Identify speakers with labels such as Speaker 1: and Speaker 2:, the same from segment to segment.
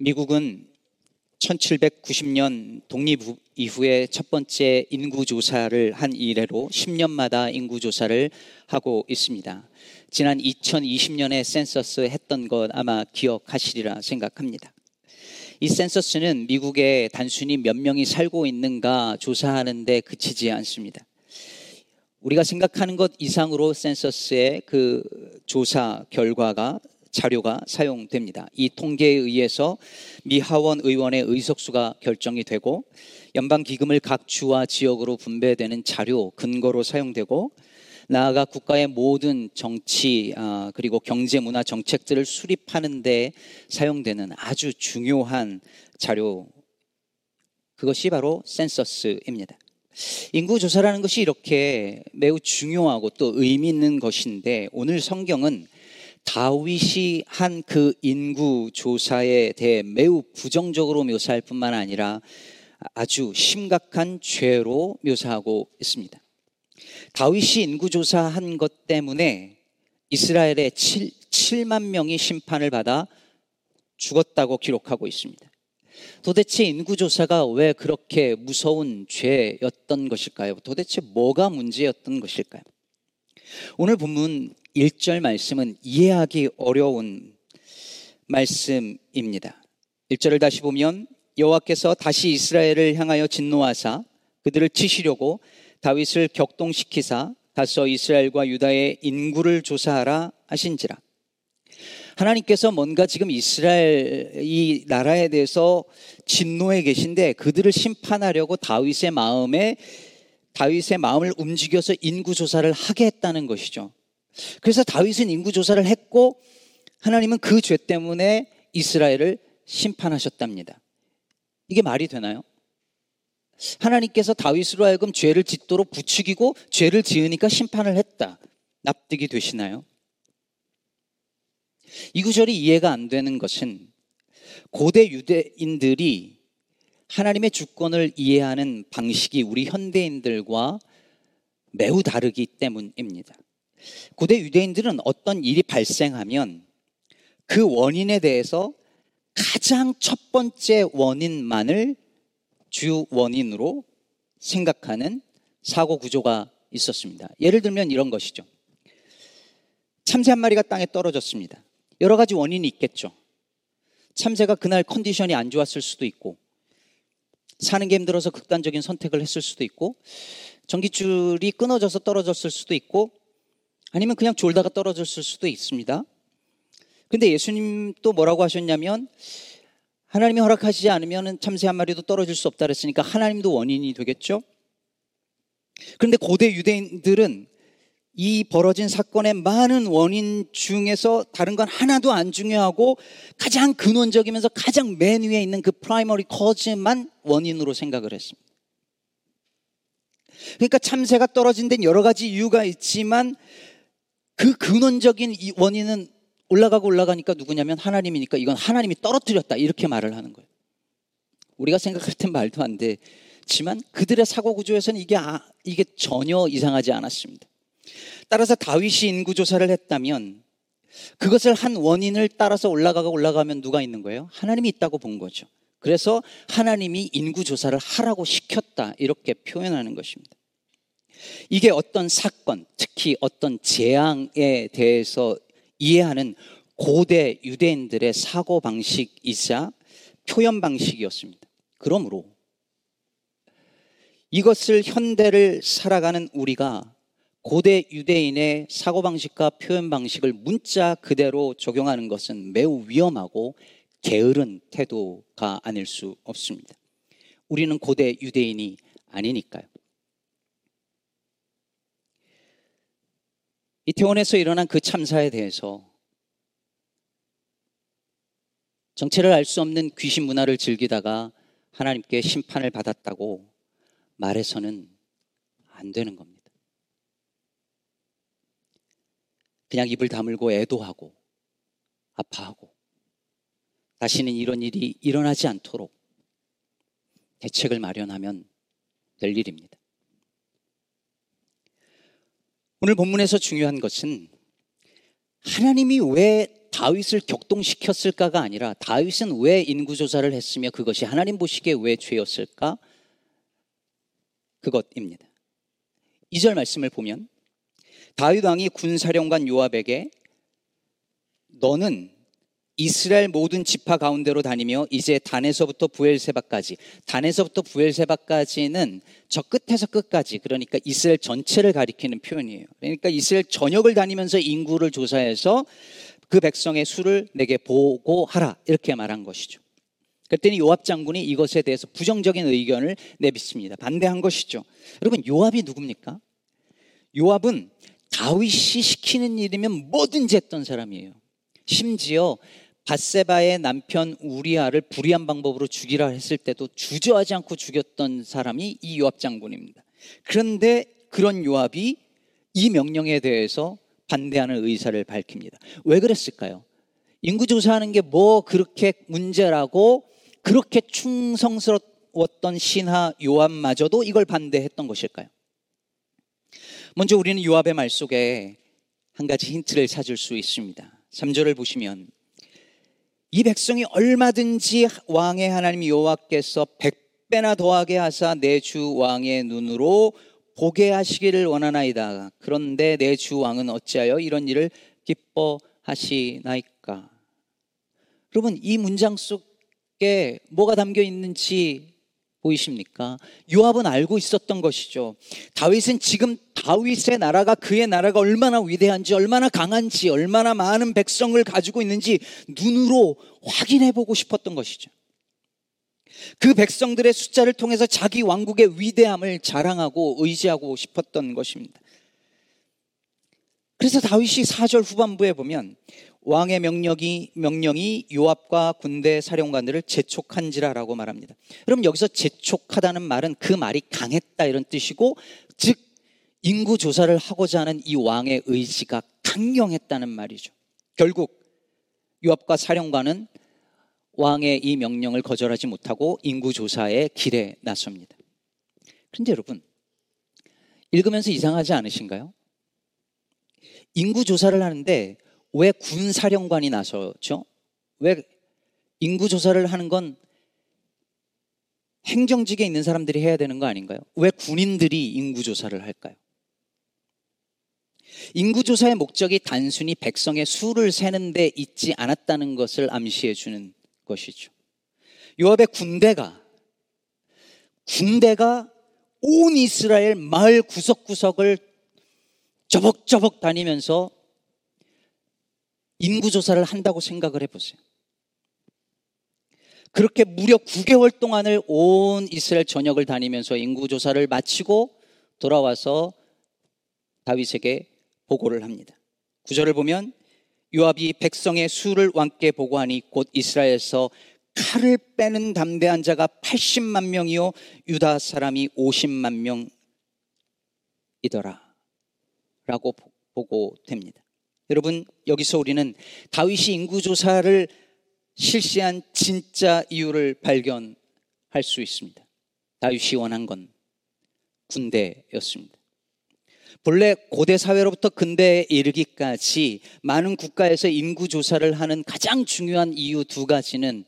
Speaker 1: 미국은 1790년 독립 이후에 첫 번째 인구조사를 한 이래로 10년마다 인구조사를 하고 있습니다. 지난 2020년에 센서스 했던 것 아마 기억하시리라 생각합니다. 이 센서스는 미국에 단순히 몇 명이 살고 있는가 조사하는데 그치지 않습니다. 우리가 생각하는 것 이상으로 센서스의 그 조사 결과가 자료가 사용됩니다. 이 통계에 의해서 미 하원 의원의 의석수가 결정이 되고 연방 기금을 각 주와 지역으로 분배되는 자료 근거로 사용되고 나아가 국가의 모든 정치 아, 그리고 경제 문화 정책들을 수립하는 데 사용되는 아주 중요한 자료 그것이 바로 센서스입니다. 인구 조사라는 것이 이렇게 매우 중요하고 또 의미 있는 것인데 오늘 성경은 다윗이 한 그 인구 조사에 대해 매우 부정적으로 묘사할 뿐만 아니라 아주 심각한 죄로 묘사하고 있습니다. 다윗이 인구 조사한 것 때문에 이스라엘의 7, 7만 명이 심판을 받아 죽었다고 기록하고 있습니다. 도대체 인구조사가 왜 그렇게 무서운 죄였던 것일까요? 도대체 뭐가 문제였던 것일까요? 오늘 본문 1절 말씀은 이해하기 어려운 말씀입니다. 1절을 다시 보면 여호와께서 다시 이스라엘을 향하여 진노하사 그들을 치시려고 다윗을 격동시키사 가서 이스라엘과 유다의 인구를 조사하라 하신지라. 하나님께서 뭔가 지금 이스라엘 이 나라에 대해서 진노해 계신데 그들을 심판하려고 다윗의 마음에 다윗의 마음을 움직여서 인구 조사를 하게 했다는 것이죠. 그래서 다윗은 인구 조사를 했고 하나님은 그 죄 때문에 이스라엘을 심판하셨답니다. 이게 말이 되나요? 하나님께서 다윗으로 하여금 죄를 짓도록 부추기고 죄를 지으니까 심판을 했다. 납득이 되시나요? 이 구절이 이해가 안 되는 것은 고대 유대인들이 하나님의 주권을 이해하는 방식이 우리 현대인들과 매우 다르기 때문입니다. 고대 유대인들은 어떤 일이 발생하면 그 원인에 대해서 가장 첫 번째 원인만을 주 원인으로 생각하는 사고 구조가 있었습니다. 예를 들면 이런 것이죠. 참새 한 마리가 땅에 떨어졌습니다. 여러 가지 원인이 있겠죠. 참새가 그날 컨디션이 안 좋았을 수도 있고, 사는 게 힘들어서 극단적인 선택을 했을 수도 있고, 전기줄이 끊어져서 떨어졌을 수도 있고, 아니면 그냥 졸다가 떨어졌을 수도 있습니다. 근데 예수님 또 뭐라고 하셨냐면, 하나님이 허락하시지 않으면 참새 한 마리도 떨어질 수 없다 그랬으니까 하나님도 원인이 되겠죠? 그런데 고대 유대인들은 이 벌어진 사건의 많은 원인 중에서 다른 건 하나도 안 중요하고 가장 근원적이면서 가장 맨 위에 있는 그 primary cause만 원인으로 생각을 했습니다. 그러니까 참새가 떨어진 데는 여러 가지 이유가 있지만 그 근원적인 원인은 올라가고 올라가니까 누구냐면 하나님이니까 이건 하나님이 떨어뜨렸다 이렇게 말을 하는 거예요. 우리가 생각할 땐 말도 안 되지만 그들의 사고 구조에서는 이게 아, 이게 전혀 이상하지 않았습니다. 따라서 다윗이 인구 조사를 했다면 그것을 한 원인을 따라서 올라가고 올라가면 누가 있는 거예요? 하나님이 있다고 본 거죠. 그래서 하나님이 인구 조사를 하라고 시켰다 이렇게 표현하는 것입니다. 이게 어떤 사건, 특히 어떤 재앙에 대해서 이해하는 고대 유대인들의 사고 방식이자 표현 방식이었습니다. 그러므로 이것을 현대를 살아가는 우리가 고대 유대인의 사고 방식과 표현 방식을 문자 그대로 적용하는 것은 매우 위험하고 게으른 태도가 아닐 수 없습니다. 우리는 고대 유대인이 아니니까요. 이태원에서 일어난 그 참사에 대해서 정체를 알 수 없는 귀신 문화를 즐기다가 하나님께 심판을 받았다고 말해서는 안 되는 겁니다. 그냥 입을 다물고 애도하고 아파하고 다시는 이런 일이 일어나지 않도록 대책을 마련하면 될 일입니다. 오늘 본문에서 중요한 것은 하나님이 왜 다윗을 격동시켰을까가 아니라 다윗은 왜 인구조사를 했으며 그것이 하나님 보시기에 왜 죄였을까? 그것입니다. 2절 말씀을 보면 다윗 왕이 군사령관 요압에게 너는 이스라엘 모든 지파 가운데로 다니며 이제 단에서부터 부엘세바까지 단에서부터 부엘세바까지는 저 끝에서 끝까지 그러니까 이스라엘 전체를 가리키는 표현이에요. 그러니까 이스라엘 전역을 다니면서 인구를 조사해서 그 백성의 수를 내게 보고하라 이렇게 말한 것이죠. 그랬더니 요압 장군이 이것에 대해서 부정적인 의견을 내비칩니다. 반대한 것이죠. 여러분 요압이 누굽니까? 요압은 다윗이 시키는 일이면 뭐든지 했던 사람이에요. 심지어 바세바의 남편 우리아를 불의한 방법으로 죽이라 했을 때도 주저하지 않고 죽였던 사람이 이 요압 장군입니다. 그런데 그런 요압이 이 명령에 대해서 반대하는 의사를 밝힙니다. 왜 그랬을까요? 인구 조사하는 게 뭐 그렇게 문제라고 그렇게 충성스러웠던 신하 요압마저도 이걸 반대했던 것일까요? 먼저 우리는 요압의 말 속에 한 가지 힌트를 찾을 수 있습니다. 3절을 보시면 이 백성이 얼마든지 왕의 하나님 여호와께서 백배나 더하게 하사 내 주 왕의 눈으로 보게 하시기를 원하나이다. 그런데 내 주 왕은 어찌하여 이런 일을 기뻐하시나이까? 여러분 이 문장 속에 뭐가 담겨 있는지 보이십니까? 요압은 알고 있었던 것이죠. 다윗은 지금 다윗의 나라가 그의 나라가 얼마나 위대한지, 얼마나 강한지, 얼마나 많은 백성을 가지고 있는지 눈으로 확인해 보고 싶었던 것이죠. 그 백성들의 숫자를 통해서 자기 왕국의 위대함을 자랑하고 의지하고 싶었던 것입니다. 그래서 다윗이 4절 후반부에 보면 왕의 명령이, 명령이 요압과 군대 사령관들을 재촉한지라라고 말합니다. 그럼 여기서 재촉하다는 말은 그 말이 강했다 이런 뜻이고, 즉, 인구 조사를 하고자 하는 이 왕의 의지가 강경했다는 말이죠. 결국, 요압과 사령관은 왕의 이 명령을 거절하지 못하고 인구 조사의 길에 나섭니다. 그런데 여러분, 읽으면서 이상하지 않으신가요? 인구 조사를 하는데 왜 군사령관이 나서죠? 왜 인구 조사를 하는 건 행정직에 있는 사람들이 해야 되는 거 아닌가요? 왜 군인들이 인구 조사를 할까요? 인구 조사의 목적이 단순히 백성의 수를 세는 데 있지 않았다는 것을 암시해 주는 것이죠. 요압의 군대가 군대가 온 이스라엘 마을 구석구석을 저벅저벅 다니면서 인구조사를 한다고 생각을 해보세요. 그렇게 무려 9개월 동안을 온 이스라엘 전역을 다니면서 인구조사를 마치고 돌아와서 다윗에게 보고를 합니다. 구절을 보면 요압이 백성의 수를 왕께 보고하니 곧 이스라엘에서 칼을 빼는 담대한 자가 80만 명이요 유다 사람이 50만 명이더라 라고 보고됩니다. 여러분, 여기서 우리는 다윗이 인구 조사를 실시한 진짜 이유를 발견할 수 있습니다. 다윗이 원한 건 군대였습니다. 본래 고대 사회로부터 근대에 이르기까지 많은 국가에서 인구 조사를 하는 가장 중요한 이유 두 가지는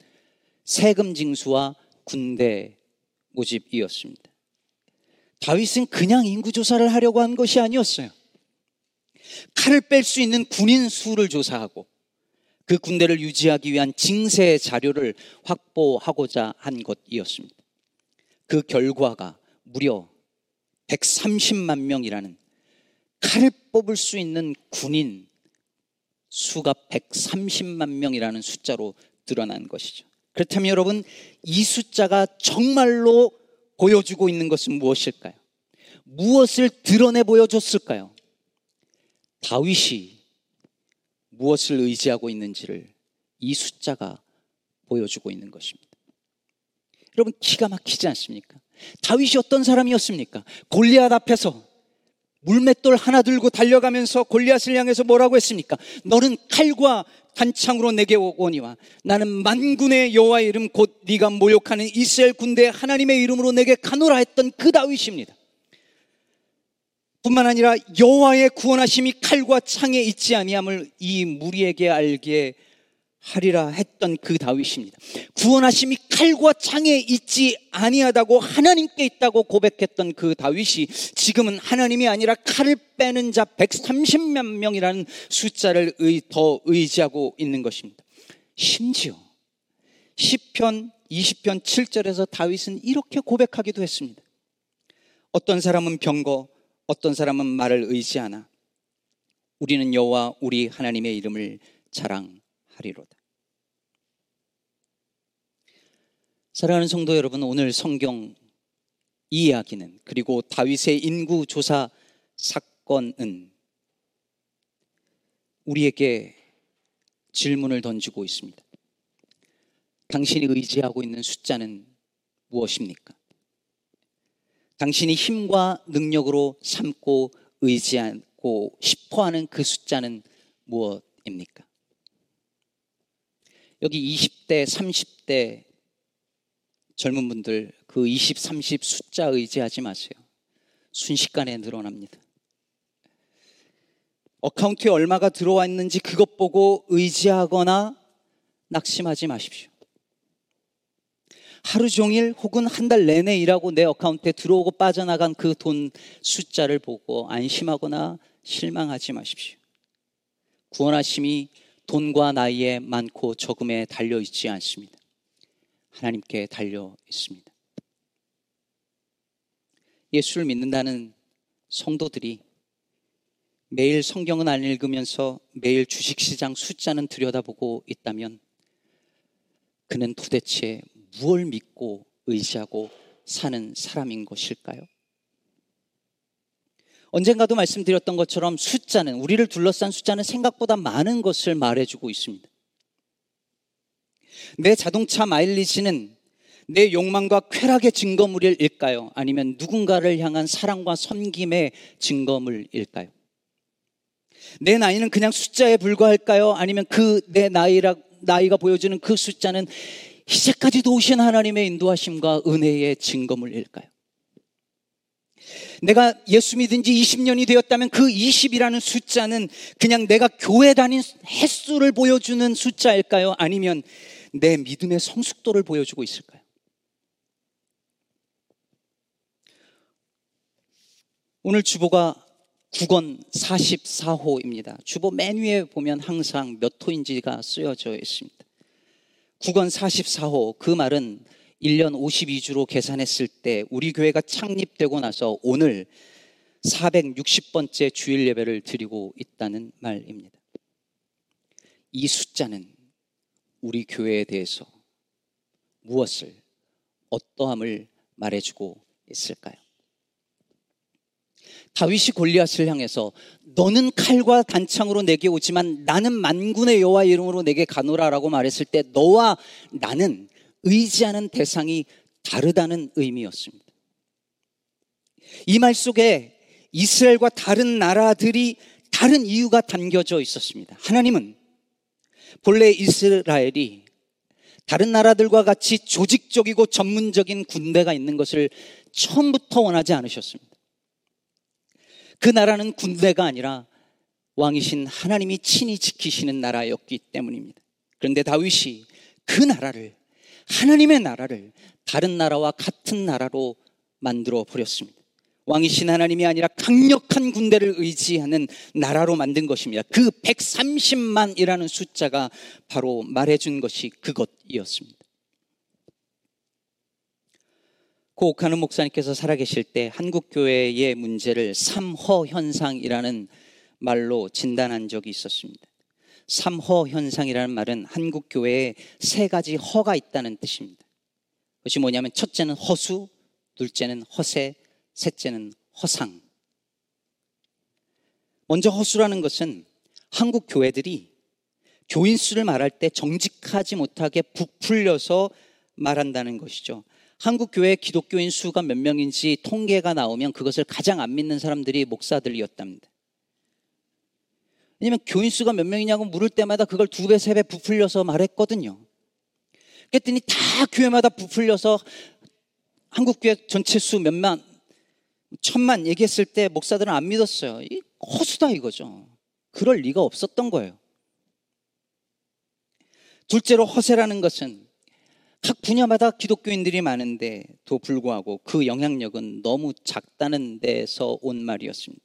Speaker 1: 세금 징수와 군대 모집이었습니다. 다윗은 그냥 인구 조사를 하려고 한 것이 아니었어요. 칼을 뺄 수 있는 군인 수를 조사하고 그 군대를 유지하기 위한 징세 자료를 확보하고자 한 것이었습니다. 그 결과가 무려 130만 명이라는 칼을 뽑을 수 있는 군인 수가 130만 명이라는 숫자로 드러난 것이죠. 그렇다면 여러분, 이 숫자가 정말로 보여주고 있는 것은 무엇일까요? 무엇을 드러내 보여줬을까요? 다윗이 무엇을 의지하고 있는지를 이 숫자가 보여주고 있는 것입니다. 여러분 기가 막히지 않습니까? 다윗이 어떤 사람이었습니까? 골리앗 앞에서 물맷돌 하나 들고 달려가면서 골리앗을 향해서 뭐라고 했습니까? 너는 칼과 단창으로 내게 오거니와 나는 만군의 여호와의 이름 곧 네가 모욕하는 이스라엘 군대 하나님의 이름으로 내게 가노라 했던 그 다윗입니다. 뿐만 아니라 여호와의 구원하심이 칼과 창에 있지 아니함을 이 무리에게 알게 하리라 했던 그 다윗입니다. 구원하심이 칼과 창에 있지 아니하다고 하나님께 있다고 고백했던 그 다윗이 지금은 하나님이 아니라 칼을 빼는 자 130만 명이라는 숫자를 더 의지하고 있는 것입니다. 심지어 10편 20편 7절에서 다윗은 이렇게 고백하기도 했습니다. 어떤 사람은 병거, 어떤 사람은 말을 의지하나 우리는 여호와 우리 하나님의 이름을 자랑하리로다. 사랑하는 성도 여러분, 오늘 성경 이 이야기는 그리고 다윗의 인구 조사 사건은 우리에게 질문을 던지고 있습니다. 당신이 의지하고 있는 숫자는 무엇입니까? 당신이 힘과 능력으로 삼고 의지하고 싶어 하는 그 숫자는 무엇입니까? 여기 20대, 30대 젊은 분들 그 20, 30 숫자 의지하지 마세요. 순식간에 늘어납니다. 어카운트에 얼마가 들어와 있는지 그것 보고 의지하거나 낙심하지 마십시오. 하루 종일 혹은 한 달 내내 일하고 내 어카운트에 들어오고 빠져나간 그 돈 숫자를 보고 안심하거나 실망하지 마십시오. 구원하심이 돈과 나이에 많고 적음에 달려 있지 않습니다. 하나님께 달려 있습니다. 예수를 믿는다는 성도들이 매일 성경은 안 읽으면서 매일 주식시장 숫자는 들여다보고 있다면 그는 도대체 무엇을 믿고 의지하고 사는 사람인 것일까요? 언젠가도 말씀드렸던 것처럼 숫자는, 우리를 둘러싼 숫자는 생각보다 많은 것을 말해주고 있습니다. 내 자동차 마일리지는 내 욕망과 쾌락의 증거물일까요? 아니면 누군가를 향한 사랑과 섬김의 증거물일까요? 내 나이는 그냥 숫자에 불과할까요? 아니면 그 내 나이라, 나이가 보여주는 그 숫자는 이제까지도 오신 하나님의 인도하심과 은혜의 증거물일까요? 내가 예수 믿은 지 20년이 되었다면 그 20이라는 숫자는 그냥 내가 교회 다닌 횟수를 보여주는 숫자일까요? 아니면 내 믿음의 성숙도를 보여주고 있을까요? 오늘 주보가 9권 44호입니다. 주보 맨 위에 보면 항상 몇 호인지가 쓰여져 있습니다. 9권 44호 그 말은 1년 52주로 계산했을 때 우리 교회가 창립되고 나서 오늘 460번째 주일 예배를 드리고 있다는 말입니다. 이 숫자는 우리 교회에 대해서 무엇을 어떠함을 말해주고 있을까요? 다윗이 골리앗을 향해서 너는 칼과 단창으로 내게 오지만 나는 만군의 여호와 이름으로 내게 가노라라고 말했을 때 너와 나는 의지하는 대상이 다르다는 의미였습니다. 이 말 속에 이스라엘과 다른 나라들이 다른 이유가 담겨져 있었습니다. 하나님은 본래 이스라엘이 다른 나라들과 같이 조직적이고 전문적인 군대가 있는 것을 처음부터 원하지 않으셨습니다. 그 나라는 군대가 아니라 왕이신 하나님이 친히 지키시는 나라였기 때문입니다. 그런데 다윗이 그 나라를 하나님의 나라를 다른 나라와 같은 나라로 만들어 버렸습니다. 왕이신 하나님이 아니라 강력한 군대를 의지하는 나라로 만든 것입니다. 그 130만이라는 숫자가 바로 말해준 것이 그것이었습니다. 고옥하는 목사님께서 살아계실 때 한국 교회의 문제를 삼허 현상이라는 말로 진단한 적이 있었습니다. 삼허 현상이라는 말은 한국 교회에 세 가지 허가 있다는 뜻입니다. 그것이 뭐냐면 첫째는 허수, 둘째는 허세, 셋째는 허상. 먼저 허수라는 것은 한국 교회들이 교인 수를 말할 때 정직하지 못하게 부풀려서 말한다는 것이죠. 한국 교회 기독교인 수가 몇 명인지 통계가 나오면 그것을 가장 안 믿는 사람들이 목사들이었답니다. 왜냐면 교인 수가 몇 명이냐고 물을 때마다 그걸 두 배, 세 배 부풀려서 말했거든요. 그랬더니 다 교회마다 부풀려서 한국 교회 전체 수 몇만 천만 얘기했을 때 목사들은 안 믿었어요. 이 허수다 이거죠. 그럴 리가 없었던 거예요. 둘째로 허세라는 것은 각 분야마다 기독교인들이 많은데도 불구하고 그 영향력은 너무 작다는 데서 온 말이었습니다.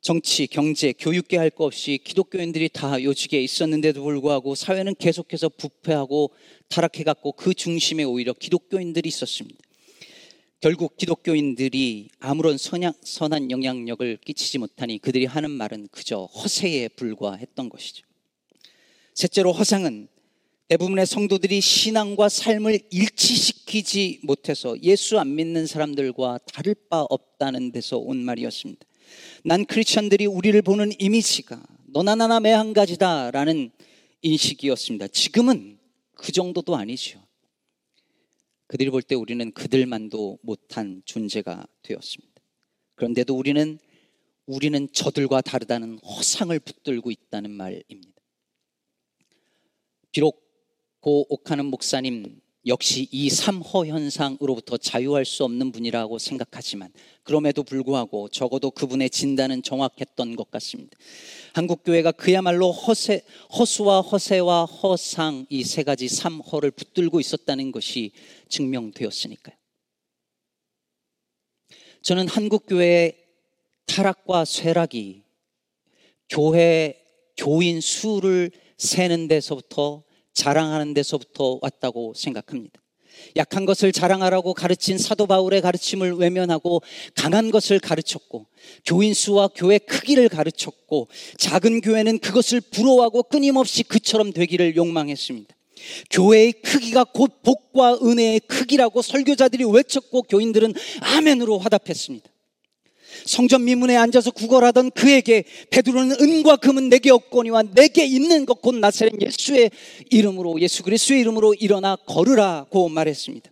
Speaker 1: 정치, 경제, 교육계 할거 없이 기독교인들이 다 요직에 있었는데도 불구하고 사회는 계속해서 부패하고 타락해갔고 그 중심에 오히려 기독교인들이 있었습니다. 결국 기독교인들이 아무런 선양, 선한 영향력을 끼치지 못하니 그들이 하는 말은 그저 허세에 불과했던 것이죠. 셋째로 허상은 대부분의 성도들이 신앙과 삶을 일치시키지 못해서 예수 안 믿는 사람들과 다를 바 없다는 데서 온 말이었습니다. 난 크리스천들이 우리를 보는 이미지가 너나 나나 매한 가지다라는 인식이었습니다. 지금은 그 정도도 아니죠. 그들이 볼 때 우리는 그들만도 못한 존재가 되었습니다. 그런데도 우리는 우리는 저들과 다르다는 허상을 붙들고 있다는 말입니다. 비록 고 옥하는 목사님 역시 이 삼허 현상으로부터 자유할 수 없는 분이라고 생각하지만 그럼에도 불구하고 적어도 그분의 진단은 정확했던 것 같습니다. 한국 교회가 그야말로 허세, 허수와 허세와 허상 이 세 가지 삼허를 붙들고 있었다는 것이 증명되었으니까요. 저는 한국 교회의 타락과 쇠락이 교회 교인 수를 세는 데서부터 자랑하는 데서부터 왔다고 생각합니다. 약한 것을 자랑하라고 가르친 사도 바울의 가르침을 외면하고 강한 것을 가르쳤고 교인 수와 교회 크기를 가르쳤고 작은 교회는 그것을 부러워하고 끊임없이 그처럼 되기를 욕망했습니다. 교회의 크기가 곧 복과 은혜의 크기라고 설교자들이 외쳤고 교인들은 아멘으로 화답했습니다. 성전 미문에 앉아서 구걸하던 그에게 베드로는 은과 금은 내게 없거니와 내게 있는 것 곧 나사렛 예수의 이름으로 예수 그리스도의 이름으로 일어나 걸으라고 말했습니다.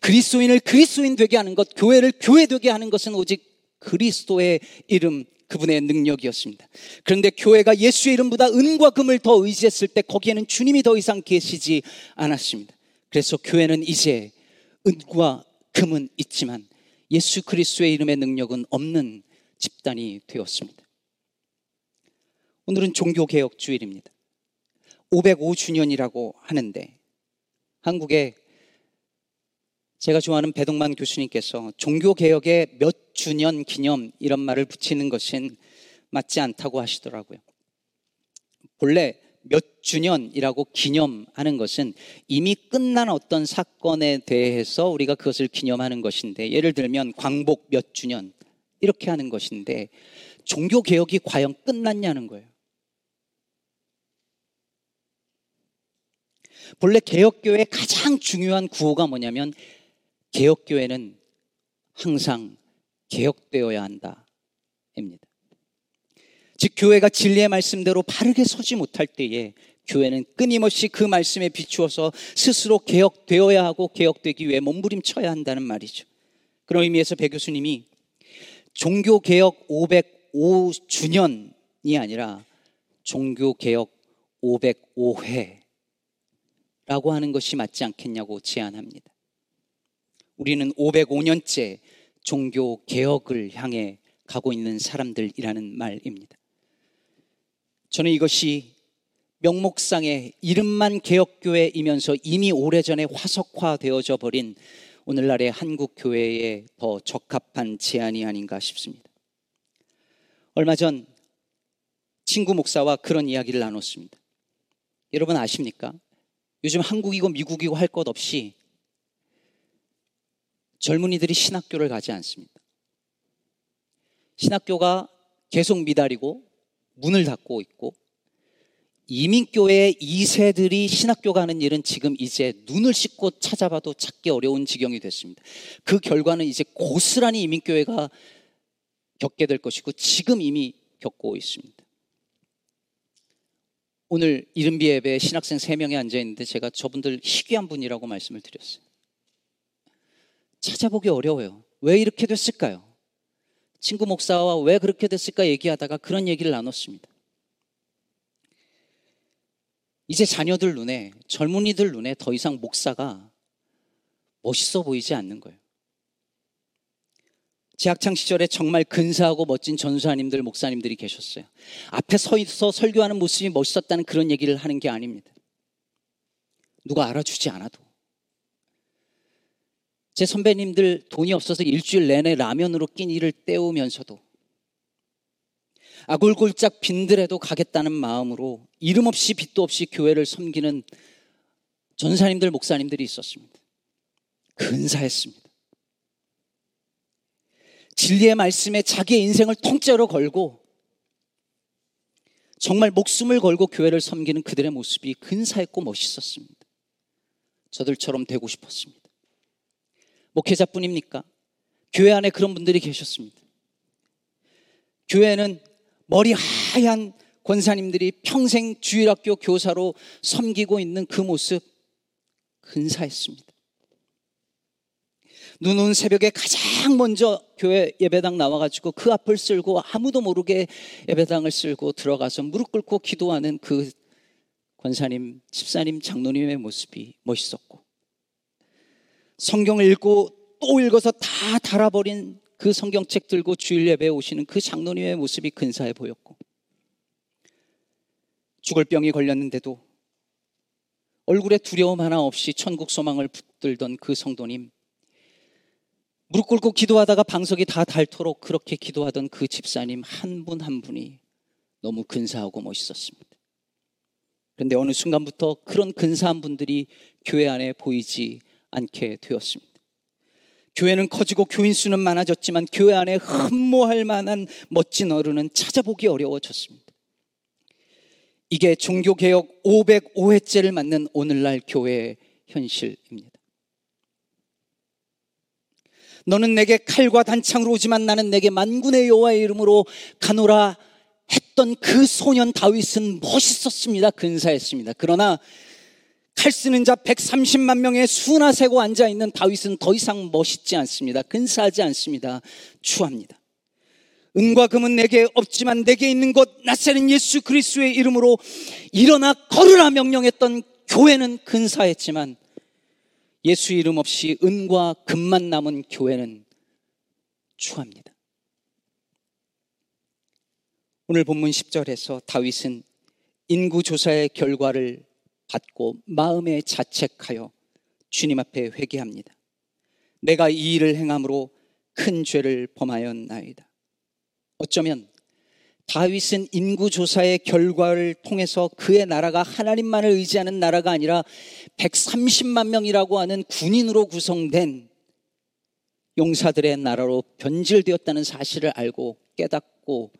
Speaker 1: 그리스도인을 그리스도인 되게 하는 것, 교회를 교회 되게 하는 것은 오직 그리스도의 이름 그분의 능력이었습니다. 그런데 교회가 예수의 이름보다 은과 금을 더 의지했을 때 거기에는 주님이 더 이상 계시지 않았습니다. 그래서 교회는 이제 은과 금은 있지만 예수 그리스도의 이름의 능력은 없는 집단이 되었습니다. 오늘은 종교개혁 주일입니다. 505주년이라고 하는데 한국에 제가 좋아하는 배동만 교수님께서 종교개혁의 몇 주년 기념 이런 말을 붙이는 것은 맞지 않다고 하시더라고요. 본래 몇 주년이라고 기념하는 것은 이미 끝난 어떤 사건에 대해서 우리가 그것을 기념하는 것인데 예를 들면 광복 몇 주년 이렇게 하는 것인데 종교 개혁이 과연 끝났냐는 거예요. 본래 개혁교회의 가장 중요한 구호가 뭐냐면 개혁교회는 항상 개혁되어야 한다 입니다. 즉 교회가 진리의 말씀대로 바르게 서지 못할 때에 교회는 끊임없이 그 말씀에 비추어서 스스로 개혁되어야 하고 개혁되기 위해 몸부림쳐야 한다는 말이죠. 그런 의미에서 배 교수님이 종교개혁 505주년이 아니라 종교개혁 505회라고 하는 것이 맞지 않겠냐고 제안합니다. 우리는 505년째 종교개혁을 향해 가고 있는 사람들이라는 말입니다. 저는 이것이 명목상의 이름만 개혁교회이면서 이미 오래전에 화석화되어져 버린 오늘날의 한국 교회에 더 적합한 제안이 아닌가 싶습니다. 얼마 전 친구 목사와 그런 이야기를 나눴습니다. 여러분 아십니까? 요즘 한국이고 미국이고 할 것 없이 젊은이들이 신학교를 가지 않습니다. 신학교가 계속 미달이고 문을 닫고 있고 이민교회 2세들이 신학교 가는 일은 지금 이제 눈을 씻고 찾아봐도 찾기 어려운 지경이 됐습니다. 그 결과는 이제 고스란히 이민교회가 겪게 될 것이고 지금 이미 겪고 있습니다. 오늘 이른비 예배에 신학생 3명이 앉아 있는데 제가 저분들 희귀한 분이라고 말씀을 드렸어요. 찾아보기 어려워요. 왜 이렇게 됐을까요? 친구 목사와 왜 그렇게 됐을까 얘기하다가 그런 얘기를 나눴습니다. 이제 자녀들 눈에, 젊은이들 눈에 더 이상 목사가 멋있어 보이지 않는 거예요. 제 학창 시절에 정말 근사하고 멋진 전사님들, 목사님들이 계셨어요. 앞에 서 있어 설교하는 모습이 멋있었다는 그런 얘기를 하는 게 아닙니다. 누가 알아주지 않아도. 제 선배님들 돈이 없어서 일주일 내내 라면으로 끼니를 때우면서도 아골골짝 빈들에도 가겠다는 마음으로 이름 없이 빚도 없이 교회를 섬기는 전사님들, 목사님들이 있었습니다. 근사했습니다. 진리의 말씀에 자기의 인생을 통째로 걸고 정말 목숨을 걸고 교회를 섬기는 그들의 모습이 근사했고 멋있었습니다. 저들처럼 되고 싶었습니다. 목회자뿐입니까? 교회 안에 그런 분들이 계셨습니다. 교회는 머리 하얀 권사님들이 평생 주일학교 교사로 섬기고 있는 그 모습 근사했습니다. 눈 온 새벽에 가장 먼저 교회 예배당 나와가지고 그 앞을 쓸고 아무도 모르게 예배당을 쓸고 들어가서 무릎 꿇고 기도하는 그 권사님, 집사님, 장로님의 모습이 멋있었고 성경을 읽고 또 읽어서 다 달아버린 그 성경책 들고 주일 예배에 오시는 그 장로님의 모습이 근사해 보였고 죽을 병이 걸렸는데도 얼굴에 두려움 하나 없이 천국 소망을 붙들던 그 성도님 무릎 꿇고 기도하다가 방석이 다 닳도록 그렇게 기도하던 그 집사님 한 분한 한 분이 너무 근사하고 멋있었습니다. 그런데 어느 순간부터 그런 근사한 분들이 교회 안에 보이지 않게 되었습니다. 교회는 커지고 교인 수는 많아졌지만 교회 안에 흠모할 만한 멋진 어른은 찾아보기 어려워졌습니다. 이게 종교개혁 505회째를 맞는 오늘날 교회의 현실입니다. 너는 내게 칼과 단창으로 오지만 나는 내게 만군의 여호와의 이름으로 가노라 했던 그 소년 다윗은 멋있었습니다. 근사했습니다. 그러나 칼 쓰는 자 130만 명의 수나 세고 앉아 있는 다윗은 더 이상 멋있지 않습니다. 근사하지 않습니다. 추합니다. 은과 금은 내게 없지만 내게 있는 것 나세는 예수 그리스도의 이름으로 일어나 걸으라 명령했던 교회는 근사했지만 예수 이름 없이 은과 금만 남은 교회는 추합니다. 오늘 본문 10절에서 다윗은 인구 조사의 결과를 받고 마음에 자책하여 주님 앞에 회개합니다. 내가 이 일을 행함으로 큰 죄를 범하였나이다. 어쩌면 다윗은 인구 조사의 결과를 통해서 그의 나라가 하나님만을 의지하는 나라가 아니라 130만 명이라고 하는 군인으로 구성된 용사들의 나라로 변질되었다는 사실을 알고 깨닫고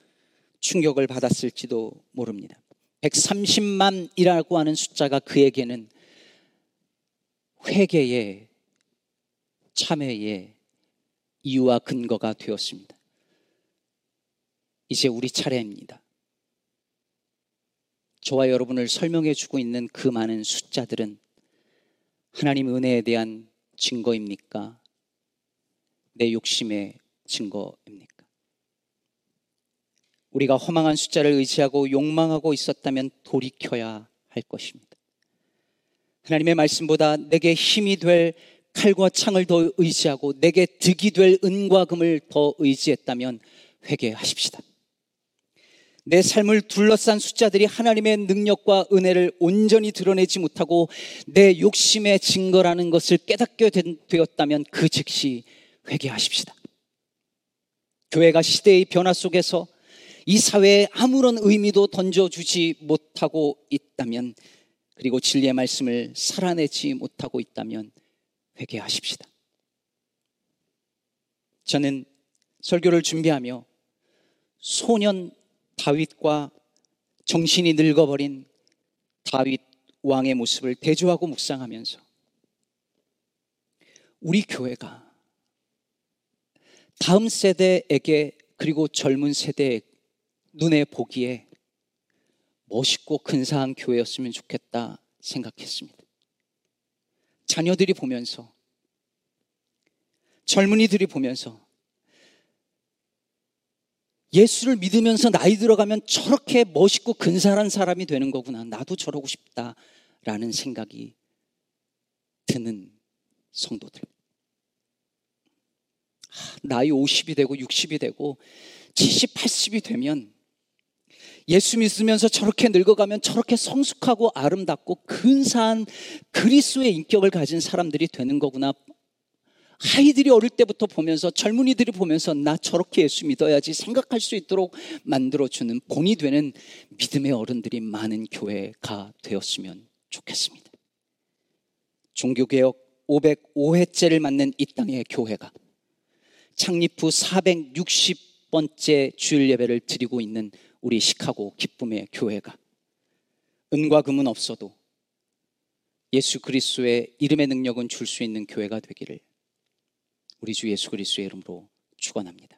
Speaker 1: 충격을 받았을지도 모릅니다. 130만이라고 하는 숫자가 그에게는 회개의 참회의 이유와 근거가 되었습니다. 이제 우리 차례입니다. 저와 여러분을 설명해 주고 있는 그 많은 숫자들은 하나님 은혜에 대한 증거입니까? 내 욕심의 증거입니까? 우리가 허망한 숫자를 의지하고 욕망하고 있었다면 돌이켜야 할 것입니다. 하나님의 말씀보다 내게 힘이 될 칼과 창을 더 의지하고 내게 득이 될 은과 금을 더 의지했다면 회개하십시다. 내 삶을 둘러싼 숫자들이 하나님의 능력과 은혜를 온전히 드러내지 못하고 내 욕심의 증거라는 것을 깨닫게 되었다면 그 즉시 회개하십시다. 교회가 시대의 변화 속에서 이 사회에 아무런 의미도 던져주지 못하고 있다면 그리고 진리의 말씀을 살아내지 못하고 있다면 회개하십시다. 저는 설교를 준비하며 소년 다윗과 정신이 늙어버린 다윗 왕의 모습을 대조하고 묵상하면서 우리 교회가 다음 세대에게 그리고 젊은 세대에 눈에 보기에 멋있고 근사한 교회였으면 좋겠다 생각했습니다. 자녀들이 보면서, 젊은이들이 보면서, 예수를 믿으면서 나이 들어가면 저렇게 멋있고 근사한 사람이 되는 거구나. 나도 저러고 싶다 라는 생각이 드는 성도들. 나이 50이 되고 60이 되고 70, 80이 되면 예수 믿으면서 저렇게 늙어가면 저렇게 성숙하고 아름답고 근사한 그리스도의 인격을 가진 사람들이 되는 거구나. 아이들이 어릴 때부터 보면서 젊은이들이 보면서 나 저렇게 예수 믿어야지 생각할 수 있도록 만들어주는 본이 되는 믿음의 어른들이 많은 교회가 되었으면 좋겠습니다. 종교개혁 505회째를 맞는 이 땅의 교회가 창립 후 460번째 주일 예배를 드리고 있는 우리 시카고 기쁨의 교회가 은과 금은 없어도 예수 그리스도의 이름의 능력은 줄 수 있는 교회가 되기를 우리 주 예수 그리스도의 이름으로 축원합니다.